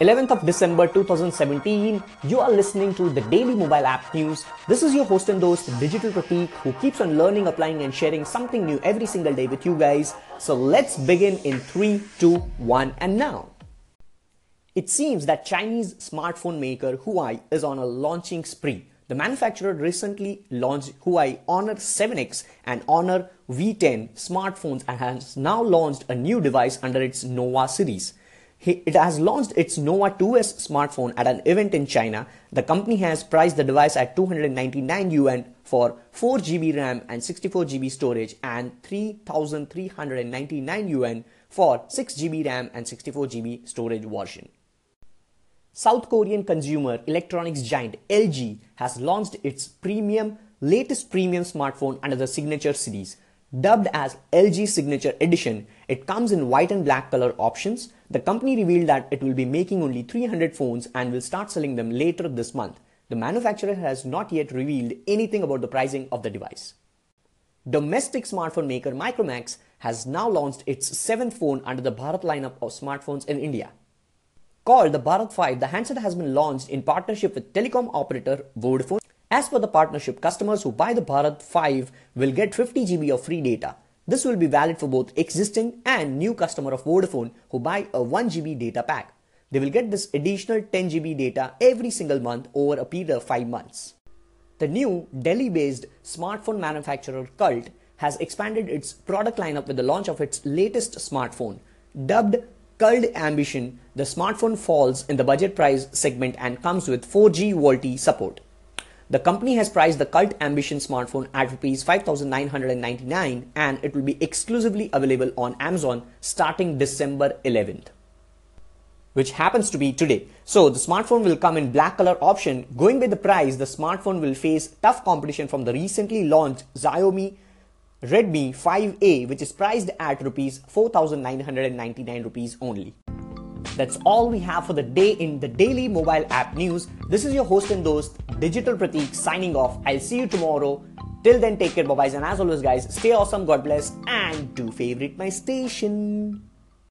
11th of December 2017. You are listening to the Daily Mobile App News. This is your host and host, Digital Pratik, who keeps on learning, applying, and sharing something new every single day with you guys. So let's begin in 3, 2, 1, and now. It seems that Chinese smartphone maker Huawei is on a launching spree. The manufacturer recently launched Huawei Honor 7X and Honor V10 smartphones and has now launched a new device under its Nova series. It has launched its Nova 2S smartphone at an event in China. The company has priced the device at 299 yuan for 4 GB RAM and 64 GB storage and 3399 yuan for 6 GB RAM and 64 GB storage version. South Korean consumer electronics giant LG has launched its premium latest premium smartphone under the Signature series. Dubbed as LG Signature Edition, it comes in white and black color options. The company revealed that it will be making only 300 phones and will start selling them later this month. The manufacturer has not yet revealed anything about the pricing of the device. Domestic smartphone maker Micromax has now launched its seventh phone under the Bharat lineup of smartphones in India. Called the Bharat 5, the handset has been launched in partnership with telecom operator Vodafone as per the partnership, customers who buy the Bharat 5 will get 50 GB of free data. This will be valid for both existing and new customer of Vodafone who buy a 1 GB data pack. They will get this additional 10 GB data every single month over a period of 5 months. The new Delhi-based smartphone manufacturer Kult has expanded its product lineup with the launch of its latest smartphone. Dubbed Kult Ambition, the smartphone falls in the budget price segment and comes with 4G VoLTE support. The company has priced the Kult Ambition smartphone at rupees 5999 and it will be exclusively available on Amazon starting December 11th which happens to be today. So the smartphone will come in black color option. Going by the price, the smartphone will face tough competition from the recently launched Xiaomi Redmi 5A which is priced at rupees 4999 rupees only. That's all we have for the day in the daily mobile app news. This is your host and host, Digital Pratik, signing off. I'll see you tomorrow. Till then, take care, bye bye. And as always, guys, stay awesome, God bless, and do favorite my station.